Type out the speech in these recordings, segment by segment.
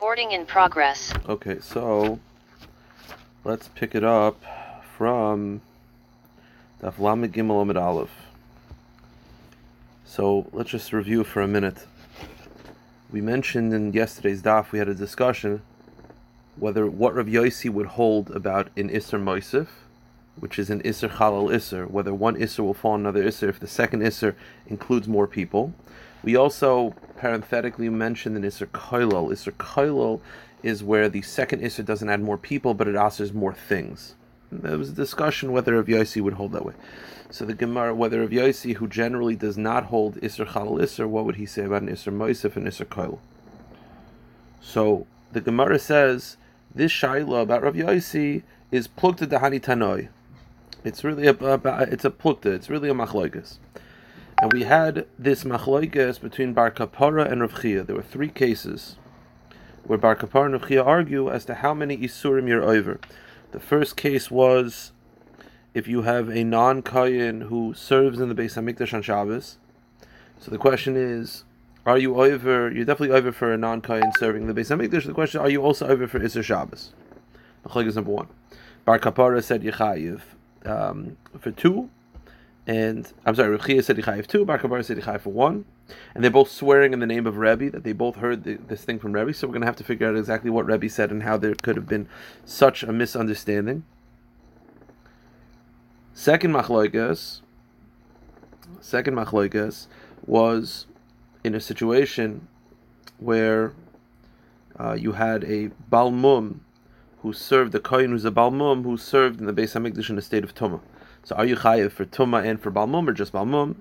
Recording in progress. Okay, so let's pick it up from Daf Lamed Gimel Amid Aleph. So let's just review for a minute. We mentioned in yesterday's daf we had a discussion whether what Rav Yossi would hold about an Isser Moisif, which is an Isser Chalal Isser, whether one Isser will fall on another Isser if the second Isser includes more people. We also parenthetically mentioned an Isser Koilol. Isser Koilol is where the second Isser doesn't add more people, but it answers more things. There was a discussion whether Rav Yossi would hold that way. So the Gemara, whether Rav Yossi, who generally does not hold Isser Chalal Isser, what would he say about an Isser Moisif and Isser Koilol? So the Gemara says this shaila about Rav Yossi is plukta dahani tanoi. It's really a, a, it's a plukta. It's really a machloikas. And we had this machloikas between Bar Kapara and Rav Chia. There were three cases where Bar Kapara and Rav Chia argue as to how many isurim you're over. The first case was if you have a non-kayin who serves in the Beis Hamikdash on Shabbos. So the question is, are you over? You're definitely over for a non-kayin serving the Beis Hamikdash. The question: is Are you also over for Isser Shabbos? is number one. Bar Kapara said Yechayiv um, for two, and I'm sorry, Rechia said Yechayiv two. Bar Kapara said Yechayiv for one, and they're both swearing in the name of Rebbe that they both heard the, this thing from Rebbe. So we're going to have to figure out exactly what Rebbe said and how there could have been such a misunderstanding. Second machloikas, second machloikas was in a situation where uh, you had a balmum who served the kohen who's a balmum who served in the Beis Hamikdash in a state of tuma. So are you chayiv for tuma and for balmum or just balmum?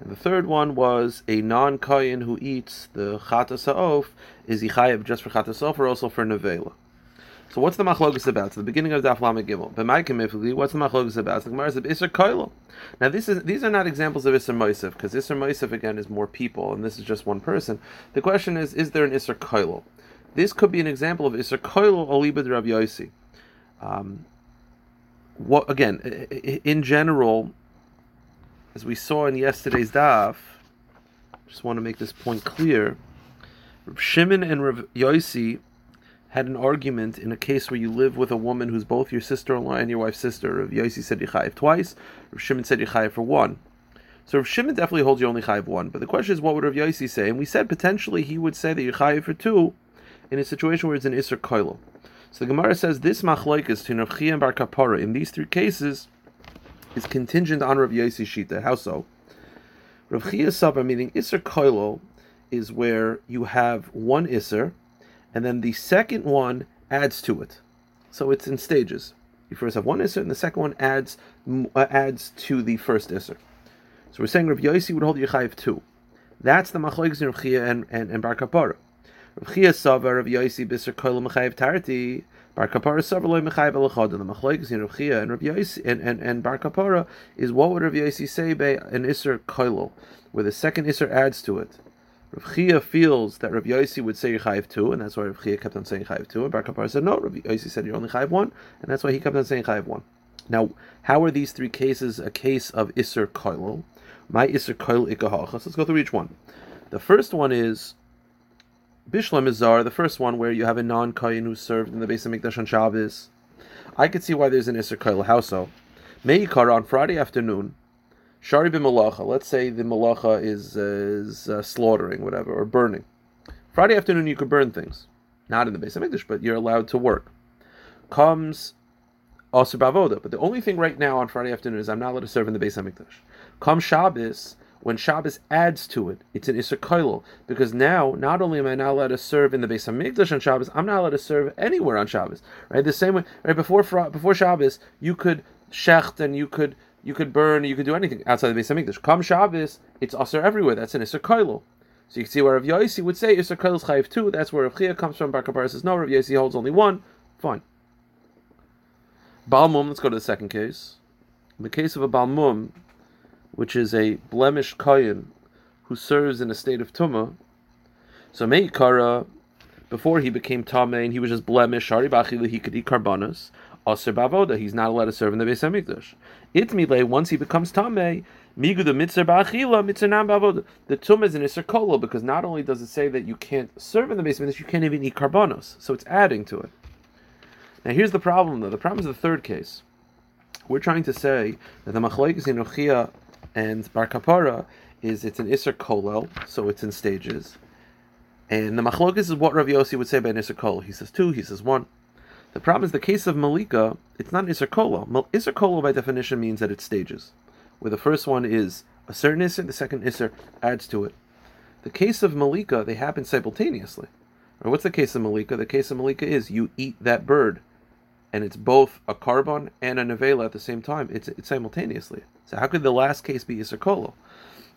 And the third one was a non kohen who eats the chatas ha'of. Is he chayiv just for chatas ha'of or also for nevela? So what's the machlogus about? So the beginning of Daf Lamed Gimel. B'maikimifli, what's the machlogus about? The Gemara says. Now this is these are not examples of Isser Moisef because Isser Moisef again is more people and this is just one person. The question is, is there an Isser Koilo? This could be an example of Isser Koilo Olibad Rav Yosi. Um, what again? In general, as we saw in yesterday's daf, just want to make this point clear. Shimon and Rav Yosi had an argument in a case where you live with a woman who's both your sister-in-law and your wife's sister. Rav Yosi said Yechayev twice. Shimon said Yechayev for one. So Rav Shimon definitely holds you only Chayev one. But the question is, what would Rav Yosi say? And we said potentially he would say that you're Chayev for two in a situation where it's an Isser Koilo. So the Gemara says this machlokes to Rav and Bar Kapara in these three cases is contingent on Rav Yosi Shita. How so? Rav Chia meaning Isser Koilo is where you have one Isser and then the second one adds to it. So it's in stages. You first have one Isser, and the second one adds uh, adds to the first Isser. So we're saying Rav Yossi would hold Yechayiv two. That's the Machlokes in Rav Chia and, and, and Bar Kapara. Chia Sava, Rav Yossi, Bisser Koil Mechayiv Tarati, Bar Kapara Sava Loi Mechayiv Elachod. And the Machlokes in Rav Chia and Rav Yossi and, and, and Bar Kapara is what would Rav Yossi say by an Isser Koilo, where the second Isser adds to it. Rav Chia feels that Rav Yossi would say Chayiv two, and that's why Rav Chia kept on saying Chayiv two. And Bar Kapar said no. Rav Yossi said you're only Chayiv one, and that's why he kept on saying Chayiv one. Now, how are these three cases a case of Isser Koilo? My Isser Koil Ikahachas. Let's go through each one. The first one is Bishlam Izar, the first one where you have a non Kayin who served in the base of Mikdash on Shabbos. I could see why there's an Isser Koil. How so? Meikar on Friday afternoon Shari b'malacha. Let's say the malacha is, uh, is uh, slaughtering, whatever, or burning. Friday afternoon you could burn things, not in the base of English, but you're allowed to work. Comes also bavoda, but the only thing right now on Friday afternoon is I'm not allowed to serve in the base of Hamikdash. Comes Shabbos, when Shabbos adds to it, it's an Isser Koilel, because now not only am I not allowed to serve in the base of Hamikdash on Shabbos, I'm not allowed to serve anywhere on Shabbos. Right, the same way. Right before before Shabbos, you could shecht and you could you could burn, you could do anything outside the Beis Hamikdash. Come Shabbos, it's aser everywhere. That's an Isser. So you can see where Rav Yosi would say Isser Koilo is Chayiv. That's where Rav Chia comes from. Bar Kapara says no. Rav Yosi holds only one. Fine. Balmum. Let's go to the second case. In the case of a Balmum, which is a blemished kohen who serves in a state of tumah. So Meikara, before he became Tameh and he was just blemished, Shari Bachili, he could eat karbanas. Aser Bavoda, he's not allowed to serve in the Beis Hamikdash. Itmile, once he becomes Tameh, Migu the mitzvah ba'achila, mitzvah nam ba'avoda. The tum is an iser kolo because not only does it say that you can't serve in the basement, you can't even eat carbonos. So it's adding to it. Now here's the problem though. The problem is the third case. We're trying to say that the machlokes in Uchia and Bar Kapara is it's an iser kolel, so it's in stages. And the machlokes is what Rav Yossi would say an iser kolel. He says two, he says one. The problem is the case of Malika, it's not an iser kolel. Iser kolel by definition means that it's stages where the first one is a certain isser, the second isser adds to it. The case of Malika, they happen simultaneously. Or what's the case of Malika? The case of Malika is you eat that bird, and it's both a carbon and a nevela at the same time. It's, it's simultaneously. So how could the last case be Isser Kolo?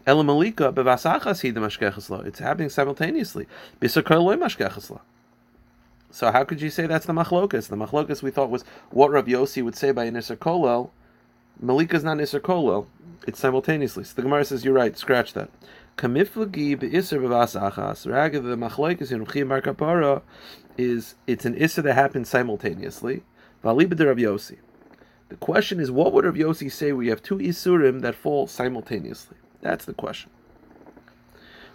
Ela Malika bevasachas hi the It's happening simultaneously. Bisser Kolo So how could you say that's the machlokas? The machlokas we thought was what Rav Yossi would say by an Kolel Malika is not Kolel. It's simultaneously. So the Gemara says, you're right, scratch that. Kamiflagi be'isser b'vas achas. Raga the machlekes in Rechim Bar Kapara is, it's an isser that happens simultaneously. Rav. The question is, what would Rav Yossi say we have two isurim that fall simultaneously? That's the question.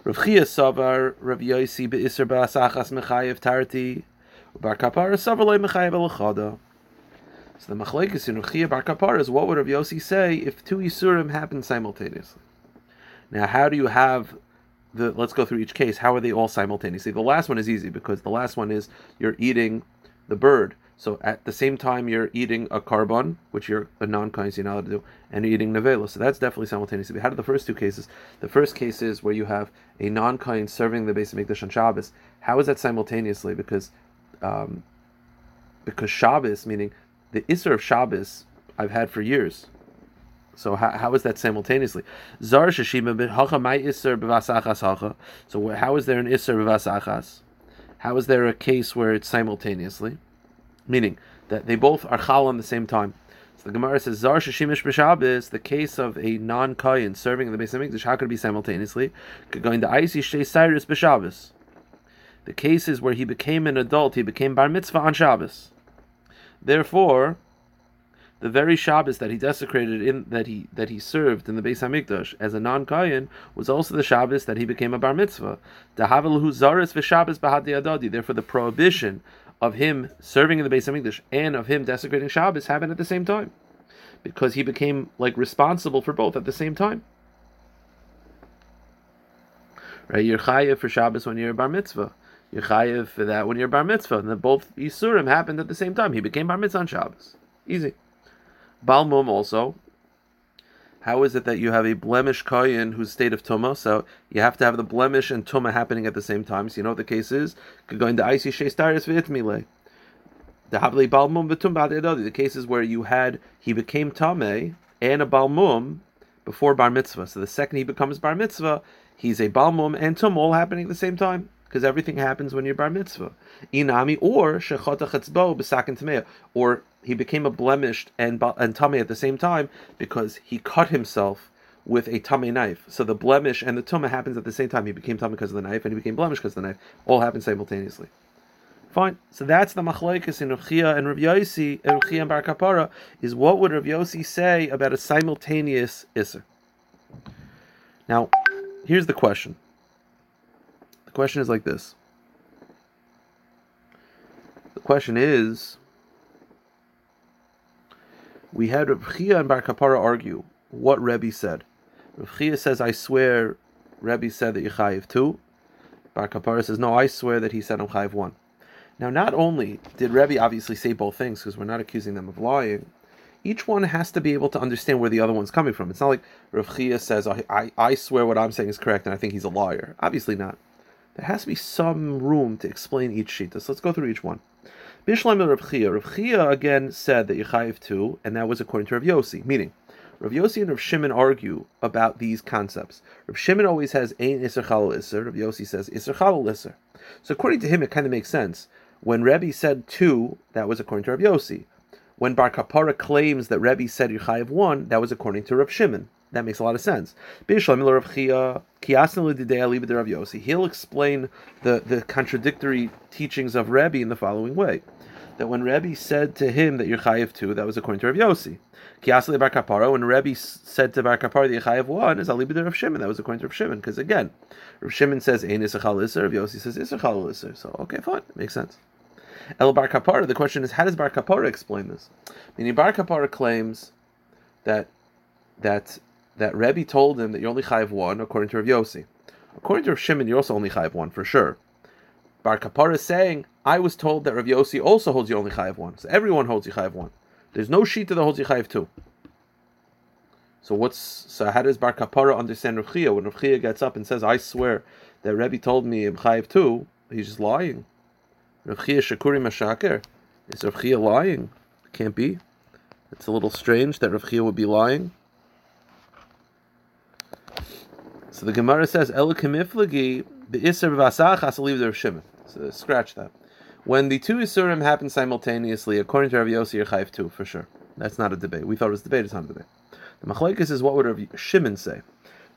Rav Chia Savar, Rav Yossi ba'asachas mechayev tarti. Bar Kapara Savar mechayev. So the machlekes in Ruchia Bar Kapar is what would Rav Yossi say if two Isurim happen simultaneously? Now, how do you have the? Let's go through each case. How are they all simultaneously? The last one is easy because the last one is you're eating the bird. So at the same time you're eating a carbon, which you're a non-kain, you're not allowed to do, and you're eating nevela. So that's definitely simultaneously. How do the first two cases? The first case is where you have a non-kain serving the base of Mikdash on Shabbos. How is that simultaneously? Because um, because Shabbos, meaning the Isser of Shabbos I've had for years. So how, how is that simultaneously? Zar shashima hacha my Isser b'vasachas hacha. So how is there an Isser b'vasachas? How is there a case where it's simultaneously? Meaning that they both are chal on the same time. So the Gemara says Zar shashimish b'Shabbos, the case of a non-kayin serving in the base of how could it be simultaneously? Going to Icy Shtei Cyrus b'Shabbos. The case is where he became an adult, he became bar mitzvah on Shabbos. Therefore, the very Shabbos that he desecrated in that he that he served in the Beis Hamikdash as a non kayan was also the Shabbos that he became a bar mitzvah. Therefore, the prohibition of him serving in the Beis Hamikdash and of him desecrating Shabbos happened at the same time, because he became like responsible for both at the same time. Right, you're chayiv for Shabbos when you're a bar mitzvah. You're chayiv for that when you're bar mitzvah. And then both Yisurim happened at the same time. He became bar mitzvah on Shabbos. Easy. Balmum also. How is it that you have a blemish koyin whose state of tuma? So you have to have the blemish and tuma happening at the same time. So you know what the case is? Going to icy shestaris v'itmile. The havli balmum v'tum The case is where you had he became tame and a balmum before bar mitzvah. So the second he becomes bar mitzvah, he's a balmum and tum all happening at the same time because everything happens when you're bar mitzvah. Inami or shechota chetzbo b'sakin tamei, or he became a blemished and and tummy at the same time because he cut himself with a tummy knife. So the blemish and the tumah happens at the same time. He became tummy because of the knife, and he became blemished because of the knife. All happened simultaneously. Fine. So that's the machlekes in Rav and Rav Yossi, Rav and Bar Kapara, is what would Rav Yossi say about a simultaneous isser? Now, here's the question question is like this. The question is, we had Rav Chia and Bar Kapara argue what Rebbe said. Rav Chia says, I swear Rebbe said that Yechayiv two. Bar Kapara says, no, I swear that he said I'm Chayiv one. Now, not only did Rebbe obviously say both things, because we're not accusing them of lying, each one has to be able to understand where the other one's coming from. It's not like Rav Chia says, I, I, I swear what I'm saying is correct, and I think he's a liar. Obviously not there has to be some room to explain each shita. So let's go through each one. Bishlam Rav Chia. Rav Chia again said that Yechayiv too, and that was according to Rav Yossi, meaning Rav Yossi and Rav Shimon argue about these concepts. Rav Shimon always has Ein Isser Chalal Isser. Rav Yossi says Isser Chalal Isser. So according to him, it kind of makes sense. When Rebbe said two, that was according to Rav Yossi. When Bar Kapara claims that Rebbe said Yechayiv one, that was according to Rav Shimon. That makes a lot of sense. He'll explain the, the contradictory teachings of Rebbe in the following way. that when Rebbe said to him that you're chayiv two, that was according to Rav Yossi. Kiasli bar kapara, when Rebbe said to bar kapara that you're chayiv one, is alibi Rav Shimon. That was according to Rav Shimon, because again, Rav Shimon says ein isachal iser, Rav Yossi says isachal iser. So okay, fine, makes sense. El bar kapara. The question is, how does bar kapara explain this? Meaning, bar kapara claims that that that Rebbe told him that you only chayiv one, according to Rav Yossi. According to Rav Shimon, you're also only chayiv one for sure. Bar Kapara is saying, I was told that Rav Yossi also holds you only chayiv one. So everyone holds you chayiv one. There's no sheet that holds you chayiv two. So what's so how does Bar Kapara understand Rav Chia? When Rav Chia gets up and says, I swear that Rebbe told me I'm chayiv two, he's just lying. Rav Chia Shakuri Mashaker. Is Rav Chia lying? Can't be. It's a little strange that Rav Chia would be lying. So the Gemara says, Elikimiflagi, the Isser Vasach has to leave the Shimon. So scratch that. When the two Isurim happen simultaneously, according to Rav Yossi, you're two, for sure. That's not a debate. We thought it was a debate, it's not a debate. The Machlaikis is what would Rav Shimon say?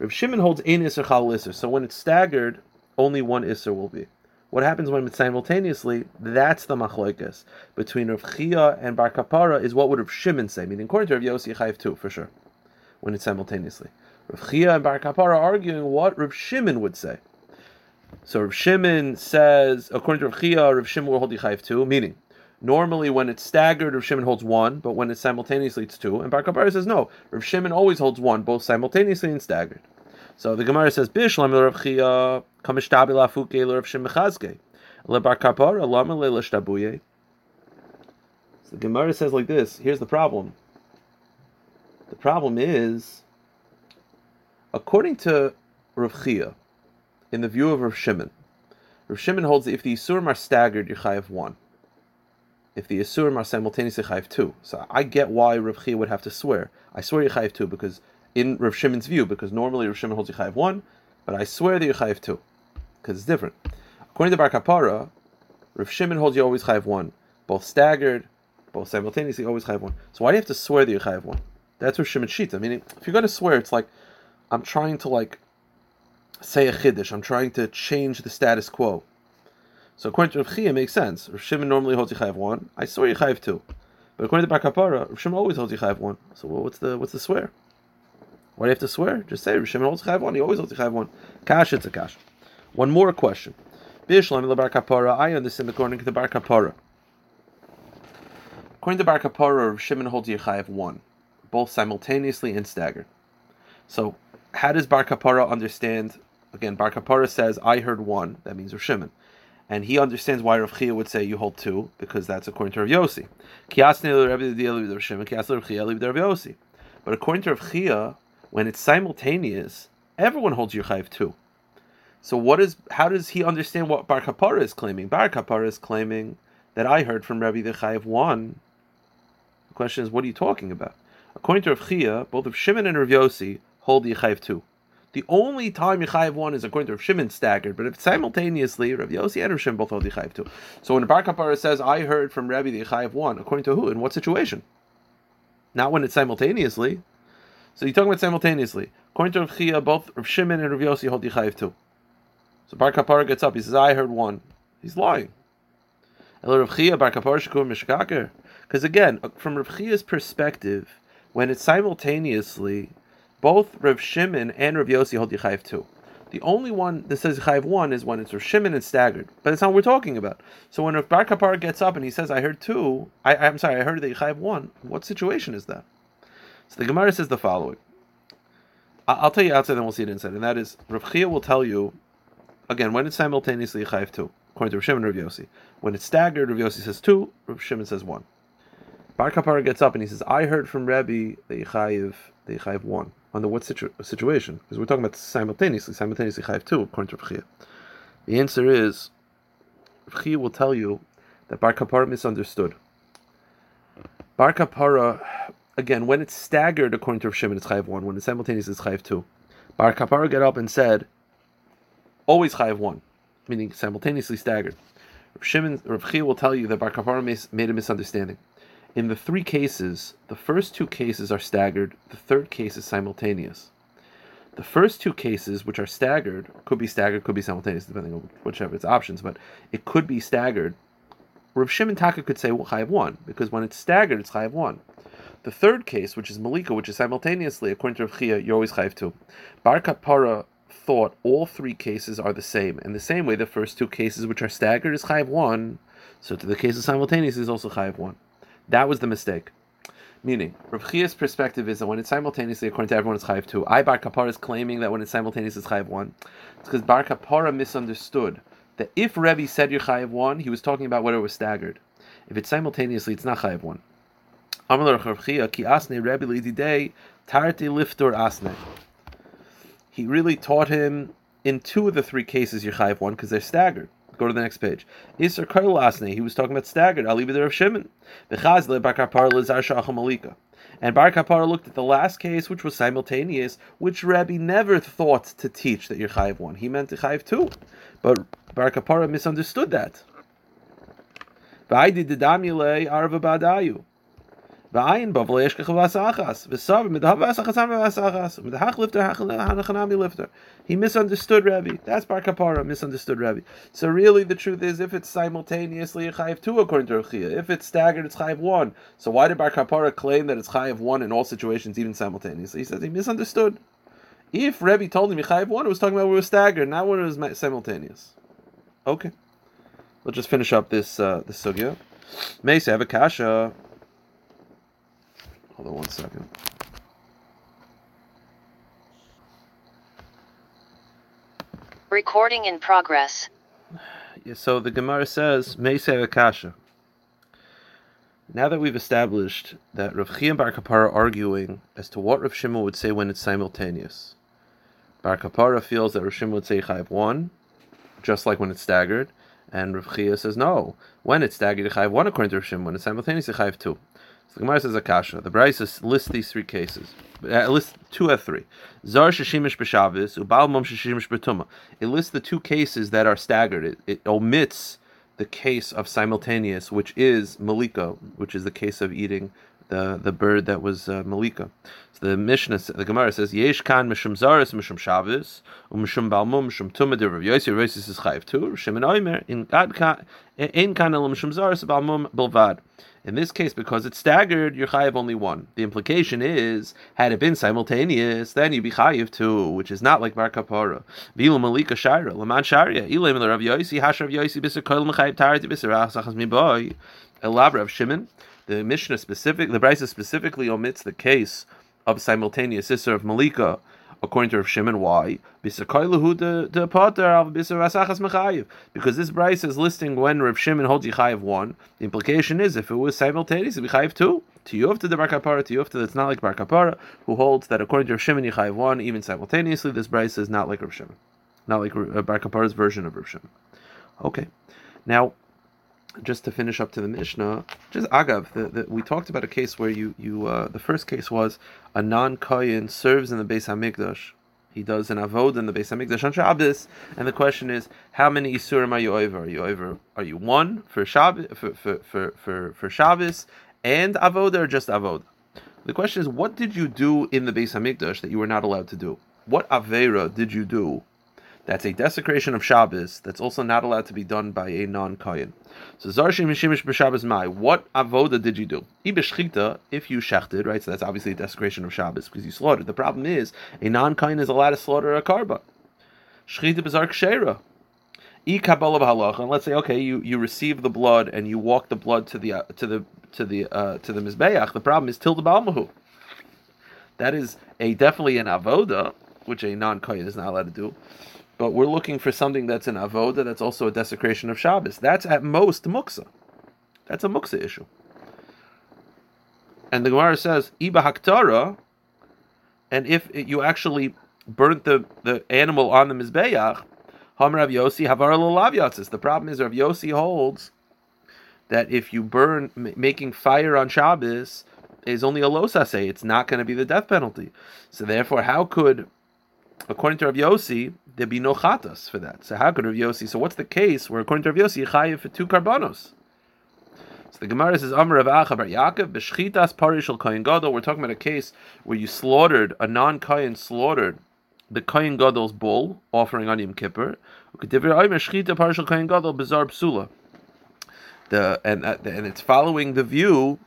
Rav Shimon holds ein Isser Chal Isser, so when it's staggered, only one Isser will be. What happens when it's simultaneously? That's the machlokes between Rav Chia and Bar Kapara. Is what would Rav Shimon say? Meaning, according to Rav Yossi, chayiv two for sure, when it's simultaneously. Rav Chia and Bar Kapara are arguing what Rav Shimon would say. So Rav Shimon says, according to Rav Chia, Rav Shimon will hold Yichayv two, meaning normally when it's staggered, Rav Shimon holds one, but when it's simultaneously, it's two. And Bar Kapara says no, Rav Shimon always holds one, both simultaneously and staggered. So the Gemara says, Bishlam Rav Chia, kamishtabi lafuke Rav Shimon chazke, le Bar Kapara, lama le l'shtabuye. So the Gemara says like this, here's the problem. The problem is, according to Rav Chia, in the view of Rav Shimon. Rav Shimon holds that if the Yisurim are staggered, you're chayiv one. If the Yisurim are simultaneously chayiv two. So I get why Rav Chia would have to swear. I swear you're chayiv two because in Rav Shimon's view, because normally Rav Shimon holds you chayiv one, but I swear that you're chayiv two because it's different. According to Bar Kapara, Rav Shimon holds you always chayiv one, both staggered, both simultaneously, always chayiv one. So why do you have to swear that you're chayiv one? That's Rav Shimon Shita. Meaning, if you're going to swear, it's like I'm trying to like say a chiddush. I'm trying to change the status quo. So according to Rav Chia, it makes sense. Rav Shimon normally holds Yichayev one. I swear Yichayev two. But according to Bar Kapara, Rav Shimon always holds Yichayev one. So well, what's the what's the swear? Why do you have to swear? Just say Rav Shimon holds Yichayev one. He always holds Yichayev one. Kash, it's a kash. One more question. Bishlam Bar Kapara. I understand according to the Bar Kapara. According to Bar Kapara, Rav Shimon holds Yichayev one, both simultaneously and staggered. So how does Bar Kapara understand Again, Bar Kapara says, I heard one. That means Rav And he understands why Rav Chia would say you hold two, because that's according to Rav Yossi. But according to Rav Chia, when it's simultaneous, everyone holds your chayiv two. So what is? How does he understand what Bar Kapara is claiming? Bar Kapara is claiming that I heard from Rabbi the chayiv one. The question is, what are you talking about? According to Rav Chia, both of Shimon and Rav Yossi hold the two. The only time Yechayev one is according to Rav Shimon staggered, but if simultaneously Rav Yossi and Rav Shimon both hold Yechayev two. So when the Bar Kapara says, "I heard from Rabbi the Yechayev one," according to who? In what situation? Not when it's simultaneously. So you're talking about simultaneously. According to Rav Chia, both Rav Shimon and Rav Yossi hold Yechayev two. So Bar Kapara gets up. He says, "I heard one." He's lying. Because again, from Rav Chia's perspective, when it's simultaneously both Rav Shimon and Rav Yossi hold Yechayev two. The only one that says Yechayev one is when it's Rav Shimon and staggered, but that's not what we're talking about. So when Rav Bar Kapar gets up and he says, "I heard two, I, am sorry, I heard the Yechayev one," what situation is that? So the Gemara says the following. I'll tell you outside, then we'll see it inside, and that is Rav Chia will tell you again when it's simultaneously Yechayev two, according to Rav Shimon and Rav Yossi. When it's staggered, Rav Yossi says two, Rav Shimon says one. Bar Kapar gets up and he says, "I heard from Rebbe the Yechayev the Yechayev one." Under what situ- situation? Because we're talking about simultaneously, simultaneously chayiv two, according to Rechia. The answer is, Rechia will tell you that Bar Kapara misunderstood. Bar Kapara, again, when it's staggered according to Shimon, it's chayiv one. When it's simultaneous, it's chayiv two. Bar Kapara got up and said, always chayiv one, meaning simultaneously staggered. Shimon, will tell you that Bar Kapara made a misunderstanding. In the three cases, the first two cases are staggered, the third case is simultaneous. The first two cases, which are staggered, could be staggered, could be simultaneous, depending on whichever its options, but it could be staggered. Rav Shimon Taka could say well, chayiv one because when it's staggered, it's chayiv one. The third case, which is Malika, which is simultaneously, according to Rav Chia, you're always chayiv two. Bar Kapara thought all three cases are the same. In the same way, the first two cases, which are staggered, is chayiv one. So to the case of simultaneous is also chayiv one. That was the mistake. Meaning, Rav perspective is that when it's simultaneously, according to everyone, it's chayiv two. I Bar Kapara is claiming that when it's simultaneous, it's chayiv one. It's because Bar Kapara misunderstood that if Rebbe said you're chayiv one, he was talking about whether it was staggered. If it's simultaneously, it's not chayiv one. ki asne Rebbe asne. He really taught him in two of the three cases you're chayiv one because they're staggered. Go to the next page. Isser Kail Asne, he was talking about staggered. Ali B'der Shimon. And Bar Kapara looked at the last case, which was simultaneous, which Rabbi never thought to teach that you're chayiv one. He meant to chayiv two, but Bar Kapara misunderstood that. Badayu. V'ayin bav le'eshkech v'asachas. V'sav midhav v'asachasam v'asachas. Midhach lifter hanachanami lifter. He misunderstood Rabbi. That's Bar Kapara, misunderstood Rabbi. So really the truth is if it's simultaneously a chayiv 2 according to Rechia, if it's staggered it's chayiv 1. So why did Bar Kapara claim that it's chayiv 1 in all situations, even simultaneously? He says he misunderstood. If Rabbi told him chayiv 1, it was talking about when it was staggered, not when it was simultaneous. Okay. Let's just finish up this uh, this sugya. May have a kasha. Hold on one second. Recording in progress. Yeah, so the Gemara says, Meisei Akasha. Now that we've established that Rav Chia and Bar Kapara are arguing as to what Rav Shimon would say when it's simultaneous, Bar Kapara feels that Rav Shimon would say Chayiv 1, just like when it's staggered, and Rav Chia says no. When it's staggered, Chayiv 1 according to Rav Shimon, when it's simultaneous, Chayiv 2. So the Gemara says Akasha. The Brisa lists these three cases. Uh, lists two of three. Zar shishimish b'shavis ubal. It lists the two cases that are staggered. It, it omits the case of simultaneous, which is malika, which is the case of eating the, the bird that was uh, malika. So the Mishnah, the Gemara says, Yesh kan mishum zaris mishum shavis umishum balmum mishum tuma de Rav Yossi. Rav Yossi is chayiv too. Shimon Oimer in kan in kan el mishum zaris balmum bilvad. In this case, because it's staggered, you're chayiv only one. The implication is, had it been simultaneous, then you'd be chayiv two, which is not like bar kapara. Vilu malika shira, laman sharia, ilim Rav Yosi, hash Rav Yosi, bisar kol mechayiv tarati bisar achsachas mi boy. Elab Rav Shimon. The Mishnah specific, the Brisa specifically omits the case of simultaneous sister of malika according to Rav Shimon. Why? Because this Bryce is listing when Rav Shimon holds Yichayev one. The implication is if it was simultaneous, it'd be Chayev two. Tiyuf to the Bar Kapara, Tiyuf to that's not like Bar Kapara, who holds that according to Rav Shimon Yichayev one, even simultaneously, this Bryce is not like Rav Shimon, not like uh, Bar Kapara's version of Rav Shimon. Okay, now just to finish up to the Mishnah, just Agav, the, the, we talked about a case where you, you uh, the first case was a non Kayan serves in the Beis Hamikdash. He does an avod in the Beis Hamikdash on Shabbos, and the question is, how many isurim are you over? Are you over? Are you one for Shabbos for for for for, for Shabbos and avod or just avod? The question is, what did you do in the Beis Hamikdash that you were not allowed to do? What avera did you do that's a desecration of Shabbos that's also not allowed to be done by a non-Kayan. So Zarshim Mishimish b'Shabbos Mai, what avoda did you do? If you shechted, right? So that's obviously a desecration of Shabbos because you slaughtered. The problem is a non-Kayan is allowed to slaughter a karba. Shchita b'Zar Kshera. And let's say, okay, you, you receive the blood and you walk the blood to the uh, to the to the uh, to the mizbeach. The problem is till the balmahu. That is a definitely an avoda, which a non-kohen is not allowed to do but we're looking for something that's an avoda that's also a desecration of Shabbos. That's at most muksa. That's a muksa issue. And the Gemara says, Iba haktara, and if it, you actually burnt the, the animal on the Mizbeach, Ham Rav Yossi Havar The problem is Rav Yossi holds that if you burn, m- making fire on Shabbos is only a losase, it's not going to be the death penalty. So therefore, how could according to Rav Yossi, there'd be no chatas for that. So how could Rav Yossi? So what's the case where according to Rav Yossi, chayiv for two karbanos? So the Gemara says, Amr Rav Acha Bar Yaakov, b'shchitas parishal kohen gadol. We're talking about a case where you slaughtered, a non-kohen slaughtered the kohen gadol's bull, offering on Yom Kippur. the and uh, and it's following the view.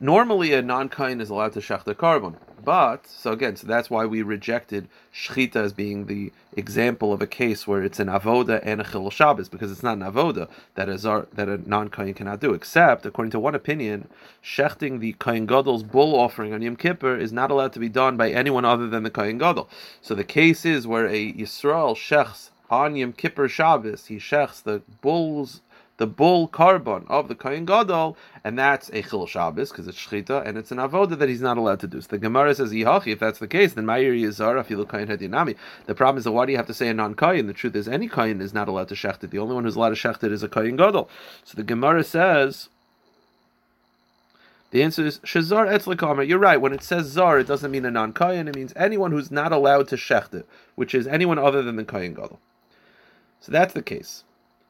Normally, a non-kain is allowed to shech the carbon, but so again, so that's why we rejected shchita as being the example of a case where it's an avoda and a chilul Shabbos because it's not an avoda that is our, that a non kohen cannot do. Except, according to one opinion, shechting the kohen gadol's bull offering on Yom Kippur is not allowed to be done by anyone other than the kohen gadol. So the case is where a Yisrael shechs on Yom Kippur Shabbos, he shechs the bull's the bull carbon of the Kohen Gadol, and that's a Chil Shabbos because it's Shchita and it's an Avoda that he's not allowed to do. So the Gemara says, Yihachi, if that's the case, then Ma'ir Yizar, look Kohen Hadinami. The problem is that why do you have to say a non Kohen? The truth is, any Kohen is not allowed to shecht it. The only one who's allowed to shecht it is a Kohen Gadol. So the Gemara says, the answer is Shazar Etzlikamer. You're right. When it says Zar, it doesn't mean a non Kohen. It means anyone who's not allowed to shecht it, which is anyone other than the Kohen Gadol. So that's the case.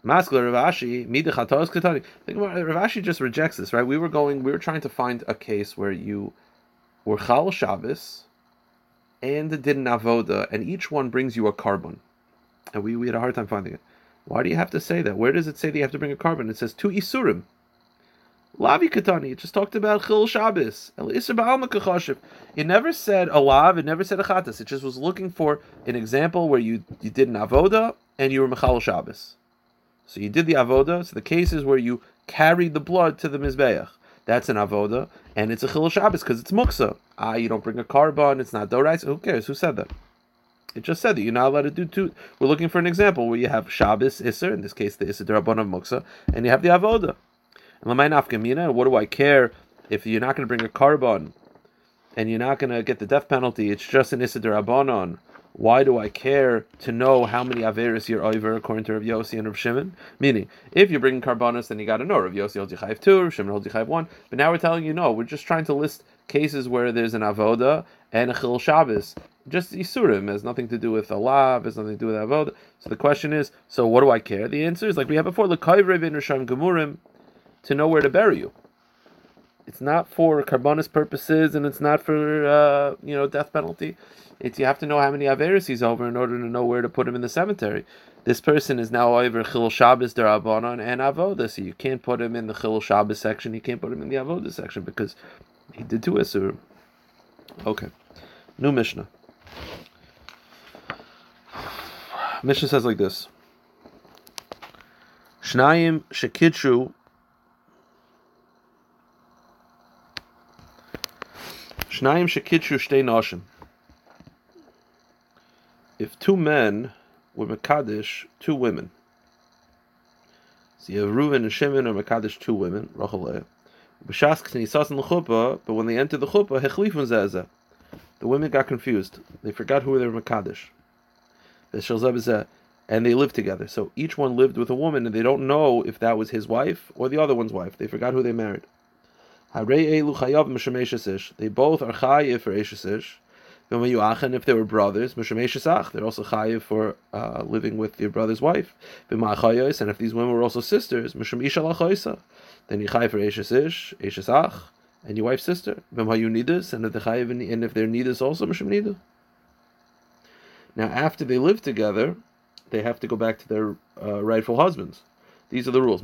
Maskler Ravashi, Midachatos Katani. Ravashi just rejects this, right? We were going, we were trying to find a case where you were Chal Shabbos and did an Avoda, and each one brings you a carbon. And we, we had a hard time finding it. Why do you have to say that? Where does it say that you have to bring a carbon? It says two Isurim. Lavi Katani, it just talked about Chil Shabbos. It never said a lav, it never said a chatas. It just was looking for an example where you, you did an avoda and you were Mechal Shabbos. So you did the avoda. So the cases where you carried the blood to the mizbeach, that's an avoda, and it's a chil Shabbos because it's muksa. Ah, you don't bring a carbon. It's not dorais. Who cares? Who said that? It just said that you're not allowed to do two. We're looking for an example where you have Shabbos Isser, in this case the Isser Darabon of Muksa, and you have the Avoda. And Lamay Nafkamina, what do I care if you're not going to bring a carbon and you're not going to get the death penalty? It's just an Isser Darabonon why do I care to know how many Averis you're over according to Rav Yossi and Rav Shimon? Meaning, if you're bringing Karbanos, then you got to know Rav Yossi holds you two, Rav Shimon holds you one. But now we're telling you no. We're just trying to list cases where there's an avoda and a chil Shabbos. Just isurim has nothing to do with alav, has nothing to do with avoda. So the question is, so what do I care? The answer is like we had before, lekayvrev in Rishon Gemurim, to know where to bury you. It's not for carbonus purposes, and it's not for uh, you know death penalty. It's you have to know how many Averis he's over in order to know where to put him in the cemetery. This person is now over Chil Shabbos Darabanan and Avoda, so you can't put him in the Chil Shabbos section, you can't put him in the Avoda section because he did two Isur. Okay. New Mishnah. Mishnah says like this. Shnayim Shekitru Shnayim Shekitru Shtei Noshim if two men were Makadish two women, so you have Reuven and Shimon are Makadish two women, Rachaleh. But when they entered the chuppah, hechlifun zezeh. The women got confused. They forgot who they were Makadish. And they lived together. So each one lived with a woman, and they don't know if that was his wife or the other one's wife. They forgot who they married. They both are chayiv for Eshesish. If they were brothers, they're also chayiv for uh, living with your brother's wife. And if these women were also sisters, then you chayiv for eshes ish, eshes ach, and your wife's sister. And if the chayiv and if they're nidas also mishum. Now, after they live together, they have to go back to their uh, rightful husbands. These are the rules.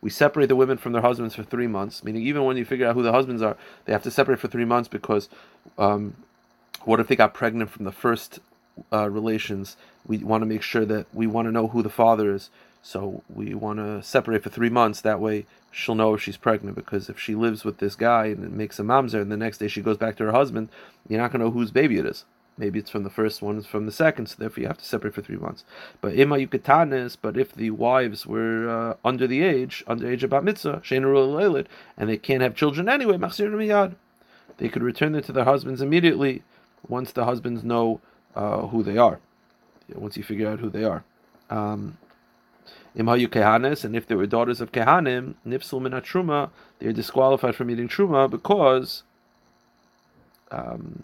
We separate the women from their husbands for three months, meaning even when you figure out who the husbands are, they have to separate for three months because um, what if they got pregnant from the first uh, relations? We want to make sure that we want to know who the father is. So we want to separate for three months. That way she'll know if she's pregnant because if she lives with this guy and makes a mamzer and the next day she goes back to her husband, you're not going to know whose baby it is. Maybe it's from the first one, it's from the second, so therefore you have to separate for three months. But ima yukatanis, but if the wives were uh, under the age, under age of bat mitzvah, and they can't have children anyway, miyad, they could return them to their husbands immediately once the husbands know uh, who they are. Once you figure out who they are. Um, Imhayu and if they were daughters of kehanim, nifsul min truma, they are disqualified from eating truma because um,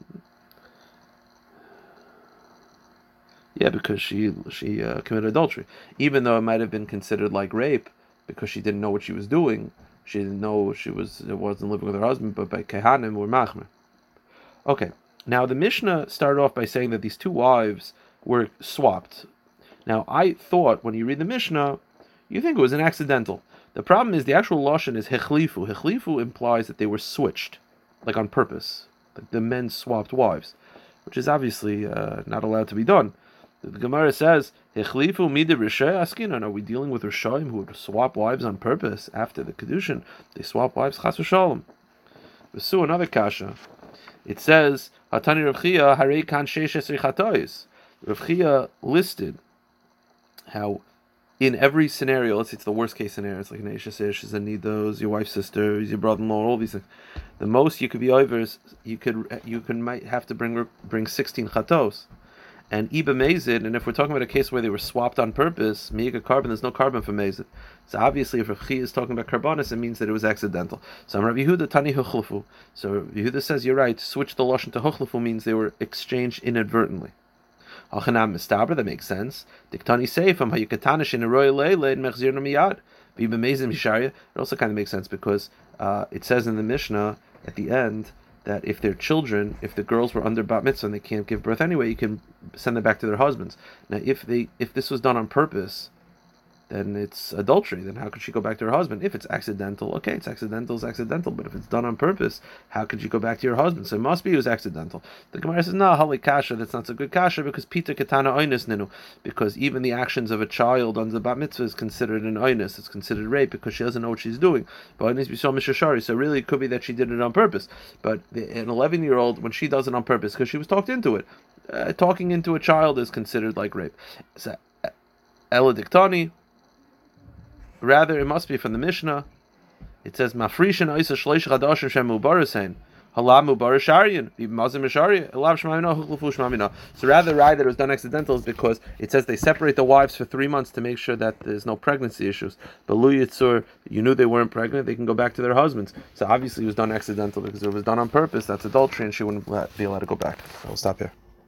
Yeah, because she she uh, committed adultery, even though it might have been considered like rape because she didn't know what she was doing. She didn't know she was wasn't living with her husband, but by kehanim were machmer. Okay, now the Mishnah started off by saying that these two wives were swapped. Now I thought when you read the Mishnah, You think it was an accidental. The problem is the actual lashon is hechlifu. Hechlifu implies that they were switched, like on purpose. Like the men swapped wives, which is obviously uh, not allowed to be done. The Gemara says, "Hechlifu mida askinan." Are we dealing with rishaim who would swap wives on purpose after the kedushin? They swap wives chas v'shalom. Vesu another kasha. It says, "Hatani Rav Chia harei kan sheishes richatois." Rav Chia listed how in every scenario, let's say it's the worst case scenario, it's like an Aisha Ish, Nidos, your wife's sister, your brother-in-law, all these things. The most you could be over is you could you can might have to bring bring sixteen chatos. And Iba Mazid, and if we're talking about a case where they were swapped on purpose, Miga carbon, there's no carbon for Mazid. So obviously, if Rav is talking about carbonis, it means that it was accidental. So Rav Yehuda Tani Huchlufu. So Yehuda says, you're right, switch the Lashon to Huchlufu means they were exchanged inadvertently. Achanam Mistabra, that makes sense. Diktani Seifam, Hayukatanish in a royal leile, and Mechzir Namiyad. Biba Mazid Misharia, it also kind of makes sense because uh, it says in the Mishnah at the end, that if they're children, if the girls were under bat mitzvah and they can't give birth anyway, you can send them back to their husbands. Now, if they if this was done on purpose, then it's adultery. Then how could she go back to her husband? If it's accidental, okay, it's accidental, it's accidental. But if it's done on purpose, how could you go back to your husband? So it must be it was accidental. The Gemara says, no, holy kasha, that's not so good kasha because Peter katana oinus ninu. Because even the actions of a child under the bat mitzvah is considered an oinus. It's considered rape because she doesn't know what she's doing. But oinus so mishashari. So really, it could be that she did it on purpose. But an 11 year old, when she does it on purpose because she was talked into it, uh, talking into a child is considered like rape. So, Eladictani, Rather, it must be from the Mishnah. It says, "Mafrishin oisa shleish chadashim shem mubarasein." Halam mubarasharian, mazim mishari, elav shmamina, huchlufu shmamina. So rather, right that it was done accidental is because it says they separate the wives for three months to make sure that there's no pregnancy issues. But lu yitzur, you knew they weren't pregnant, they can go back to their husbands. So obviously it was done accidental because it was done on purpose. That's adultery, and she wouldn't be allowed to go back. I'll stop here.